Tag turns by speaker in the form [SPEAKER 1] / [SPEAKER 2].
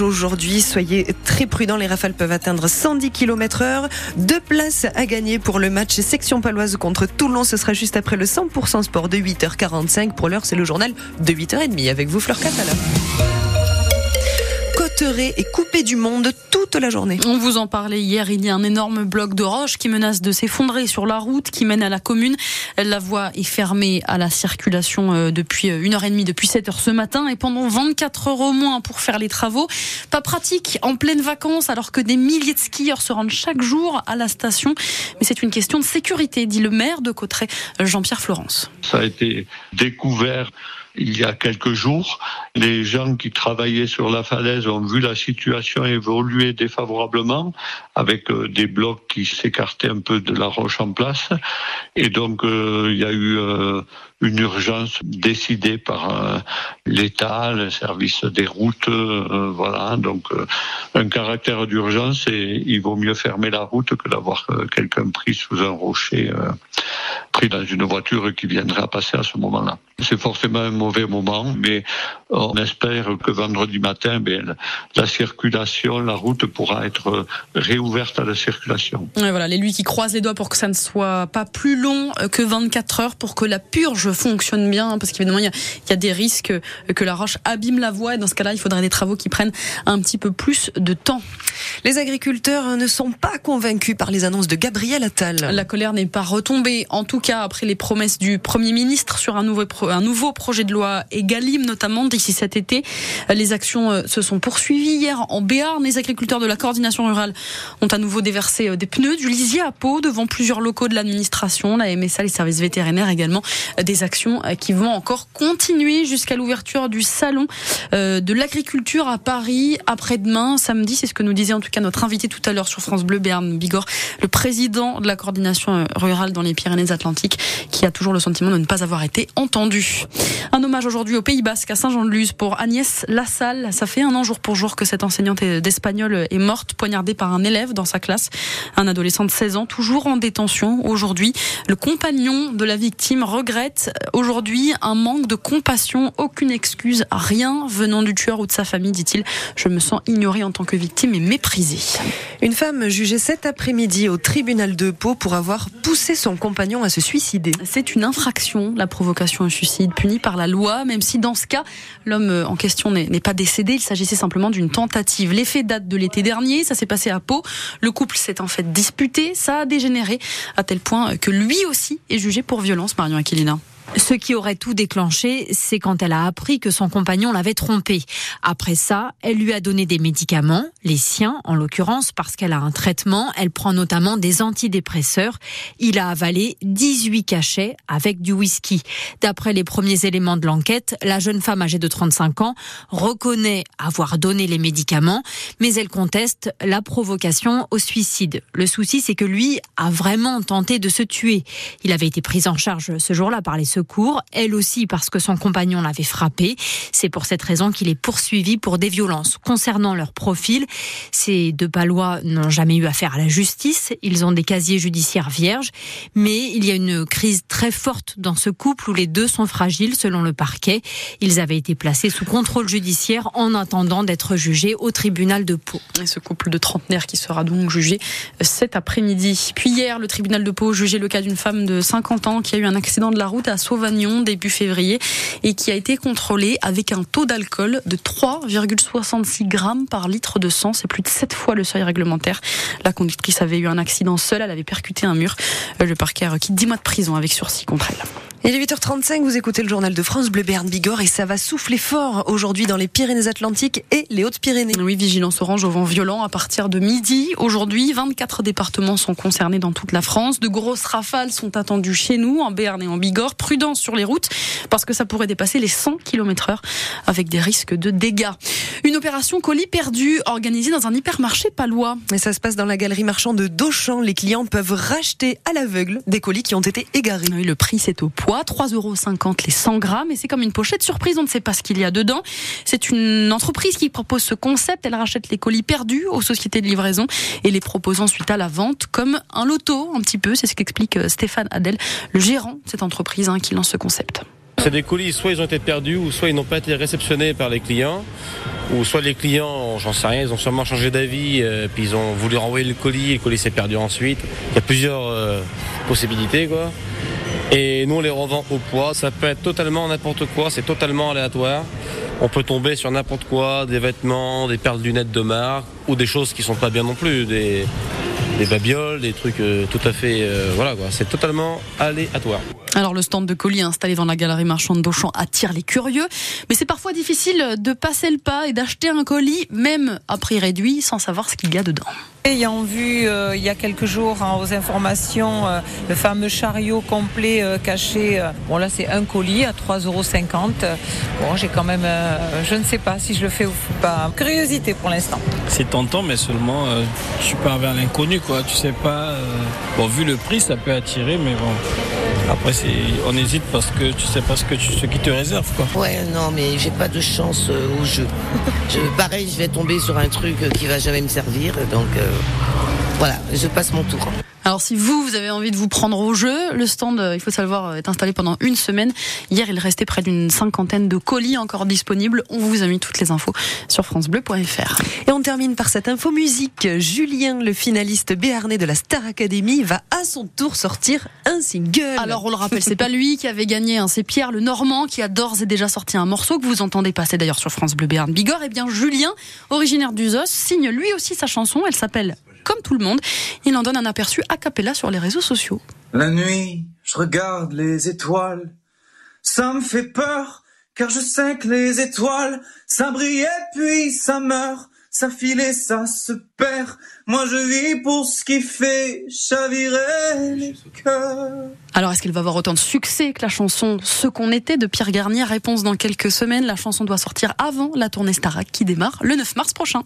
[SPEAKER 1] aujourd'hui. Soyez très prudents. Les rafales peuvent atteindre 110 km heure. Deux places à gagner pour le match section paloise contre Toulon. Ce sera juste après le 100% sport de 8h45. Pour l'heure, c'est le journal de 8h30 avec vous, Fleur Catala et coupé du monde toute la journée.
[SPEAKER 2] On vous en parlait hier, il y a un énorme bloc de roche qui menace de s'effondrer sur la route qui mène à la commune. La voie est fermée à la circulation euh, depuis euh, une heure et demie, depuis 7 heures ce matin et pendant 24 heures au moins pour faire les travaux. Pas pratique en pleine vacances alors que des milliers de skieurs se rendent chaque jour à la station. Mais c'est une question de sécurité, dit le maire de Cotteret, Jean-Pierre Florence.
[SPEAKER 3] Ça a été découvert il y a quelques jours. Les gens qui travaillaient sur la falaise ont vu la situation évoluer défavorablement avec euh, des blocs qui s'écartaient un peu de la roche en place. Et donc, euh, il y a eu euh, une urgence décidée par l'État, le service des routes, voilà. Donc, un caractère d'urgence et il vaut mieux fermer la route que d'avoir quelqu'un pris sous un rocher pris dans une voiture qui viendrait à passer à ce moment-là. C'est forcément un mauvais moment, mais on espère que vendredi matin, ben, la circulation, la route pourra être réouverte à la circulation.
[SPEAKER 2] Et voilà, les lui qui croisent les doigts pour que ça ne soit pas plus long que 24 heures, pour que la purge fonctionne bien, parce qu'évidemment, il y, a, des risques que la roche abîme la voie, et dans ce cas-là, il faudrait des travaux qui prennent un petit peu plus de temps.
[SPEAKER 1] Les agriculteurs ne sont pas convaincus par les annonces de Gabriel Attal.
[SPEAKER 2] La colère n'est pas retombée, en tout cas après les promesses du Premier ministre sur un nouveau, projet de loi Egalim, notamment d'ici cet été. Les actions euh, se sont poursuivies hier en Béarn. Les agriculteurs de la coordination rurale ont à nouveau déversé euh, des pneus, du lisier à peau devant plusieurs locaux de l'administration, la MSA, les services vétérinaires également. Euh, des actions qui vont encore continuer jusqu'à l'ouverture du salon de l'agriculture à Paris après-demain, samedi. C'est ce que nous disait en tout cas notre invité tout à l'heure sur France Bleu, Béarn Bigorre, le président de la coordination rurale dans les Pyrénées-Atlantiques, qui a toujours le sentiment de ne pas avoir été entendu. Un hommage aujourd'hui au Pays Basque, à Saint-Jean-de-Luz, pour Agnès Lassalle. Ça fait un an jour pour jour que cette enseignante d'espagnol est morte, poignardée par un élève dans sa classe. Un adolescent de 16 ans, toujours en détention aujourd'hui. Le compagnon de la victime regrette aujourd'hui un manque de compassion, aucune excuse, rien venant du tueur ou de sa famille, dit-il. Je me sens ignoré en tant que victime et méprisé.
[SPEAKER 1] Une femme jugée cet après-midi au tribunal de Pau pour avoir poussé son compagnon à se
[SPEAKER 2] C'est une infraction, la provocation au suicide, punie par la loi, même si dans ce cas, l'homme en question n'est pas décédé. Il s'agissait simplement d'une tentative. L'effet date de l'été dernier. Ça s'est passé à Pau. Le couple s'est en fait disputé. Ça a dégénéré à tel point que lui aussi est jugé pour violence, Marion Aquilina.
[SPEAKER 4] Ce qui aurait tout déclenché, c'est quand elle a appris que son compagnon l'avait trompée. Après ça, elle lui a donné des médicaments, les siens en l'occurrence, parce qu'elle a un traitement. Elle prend notamment des antidépresseurs. Il a avalé 18 cachets avec du whisky. D'après les premiers éléments de l'enquête, la jeune femme âgée de 35 ans reconnaît avoir donné les médicaments, mais elle conteste la provocation au suicide. Le souci, c'est que lui a vraiment tenté de se tuer. Il avait été pris en charge ce jour-là par les elle aussi parce que son compagnon l'avait frappé. C'est pour cette raison qu'il est poursuivi pour des violences. Concernant leur profil, ces deux Palois n'ont jamais eu affaire à la justice, ils ont des casiers judiciaires vierges, mais il y a une crise très forte dans ce couple où les deux sont fragiles selon le parquet. Ils avaient été placés sous contrôle judiciaire en attendant d'être jugés au tribunal de Pau.
[SPEAKER 2] Ce couple de trentenaires qui sera donc jugé cet après-midi. Puis hier, le tribunal de Pau jugeait le cas d'une femme de 50 ans qui a eu un accident de la route à Sauvagnon début février et qui a été contrôlé avec un taux d'alcool de 3,66 grammes par litre de sang. C'est plus de 7 fois le seuil réglementaire. La conductrice avait eu un accident seul, elle avait percuté un mur. Le parquet a requis 10 mois de prison avec sursis contre elle.
[SPEAKER 1] Il est 8h35, vous écoutez le journal de France Bleu Berne Bigorre et ça va souffler fort aujourd'hui dans les Pyrénées-Atlantiques et les Hautes-Pyrénées.
[SPEAKER 2] Oui, vigilance orange au vent violent à partir de midi. Aujourd'hui, 24 départements sont concernés dans toute la France. De grosses rafales sont attendues chez nous, en Béarn et en Bigorre. Prudence sur les routes parce que ça pourrait dépasser les 100 km heure avec des risques de dégâts. Une opération colis perdu organisée dans un hypermarché palois.
[SPEAKER 1] Et ça se passe dans la galerie marchande de Dauchan. Les clients peuvent racheter à l'aveugle des colis qui ont été égarés.
[SPEAKER 2] Oui, le prix c'est au poids, 3,50 euros les 100 grammes et c'est comme une pochette surprise, on ne sait pas ce qu'il y a dedans. C'est une entreprise qui propose ce concept, elle rachète les colis perdus aux sociétés de livraison et les propose ensuite à la vente comme un loto un petit peu, c'est ce qu'explique euh, Stéphane Adel, le gérant de cette entreprise hein, qui lance ce concept.
[SPEAKER 5] C'est des colis, soit ils ont été perdus, ou soit ils n'ont pas été réceptionnés par les clients, ou soit les clients, j'en sais rien, ils ont sûrement changé d'avis, euh, puis ils ont voulu renvoyer le colis, et le colis s'est perdu ensuite. Il y a plusieurs euh, possibilités, quoi. Et nous, on les revend au poids. Ça peut être totalement n'importe quoi, c'est totalement aléatoire. On peut tomber sur n'importe quoi, des vêtements, des perles lunettes de marque, ou des choses qui sont pas bien non plus, des, des babioles, des trucs euh, tout à fait, euh, voilà quoi. C'est totalement aléatoire.
[SPEAKER 2] Alors le stand de colis installé dans la galerie marchande d'Auchan attire les curieux, mais c'est parfois difficile de passer le pas et d'acheter un colis, même à prix réduit, sans savoir ce qu'il y a dedans.
[SPEAKER 6] Ayant vu euh, il y a quelques jours hein, aux informations euh, le fameux chariot complet euh, caché, bon là c'est un colis à 3,50 euros. Bon j'ai quand même, je ne sais pas si je le fais ou pas. Curiosité pour l'instant.
[SPEAKER 7] C'est tentant mais seulement je suis pas vers l'inconnu quoi. Tu sais pas. bon vu le prix ça peut attirer mais bon. Après, on hésite parce que tu sais pas ce, que ce qui te réserve. Quoi.
[SPEAKER 8] Ouais, non, mais j'ai pas de chance au jeu. je, pareil, je vais tomber sur un truc qui va jamais me servir. Donc, voilà, je passe mon tour.
[SPEAKER 2] Alors si vous, vous avez envie de vous prendre au jeu, le stand, euh, il faut savoir, est installé pendant une semaine. Hier, il restait près d'une cinquantaine de colis encore disponibles. On vous a mis toutes les infos sur francebleu.fr.
[SPEAKER 1] Et on termine par cette info musique. Julien, le finaliste béarnais de la Star Academy, va à son tour sortir un single.
[SPEAKER 2] Alors on le rappelle, c'est pas lui qui avait gagné, hein, c'est Pierre le Normand qui a d'ores et déjà sorti un morceau que vous entendez passer d'ailleurs sur France Bleu Béarn Bigorre. Et eh bien Julien, originaire d'Uzos, signe lui aussi sa chanson. Elle s'appelle comme tout le monde. Il en donne un aperçu a cappella sur les réseaux sociaux.
[SPEAKER 9] La nuit, je regarde les étoiles. Ça me fait peur, car je sais que les étoiles, ça brille et puis ça meurt. Ça file et ça se perd. Moi je vis pour ce qui fait chavirer les cœurs.
[SPEAKER 2] Alors est-ce qu'il va avoir autant de succès que la chanson Ce qu'on était de Pierre Garnier? Réponse dans quelques semaines. La chanson doit sortir avant la tournée Starac qui démarre le 9 mars prochain.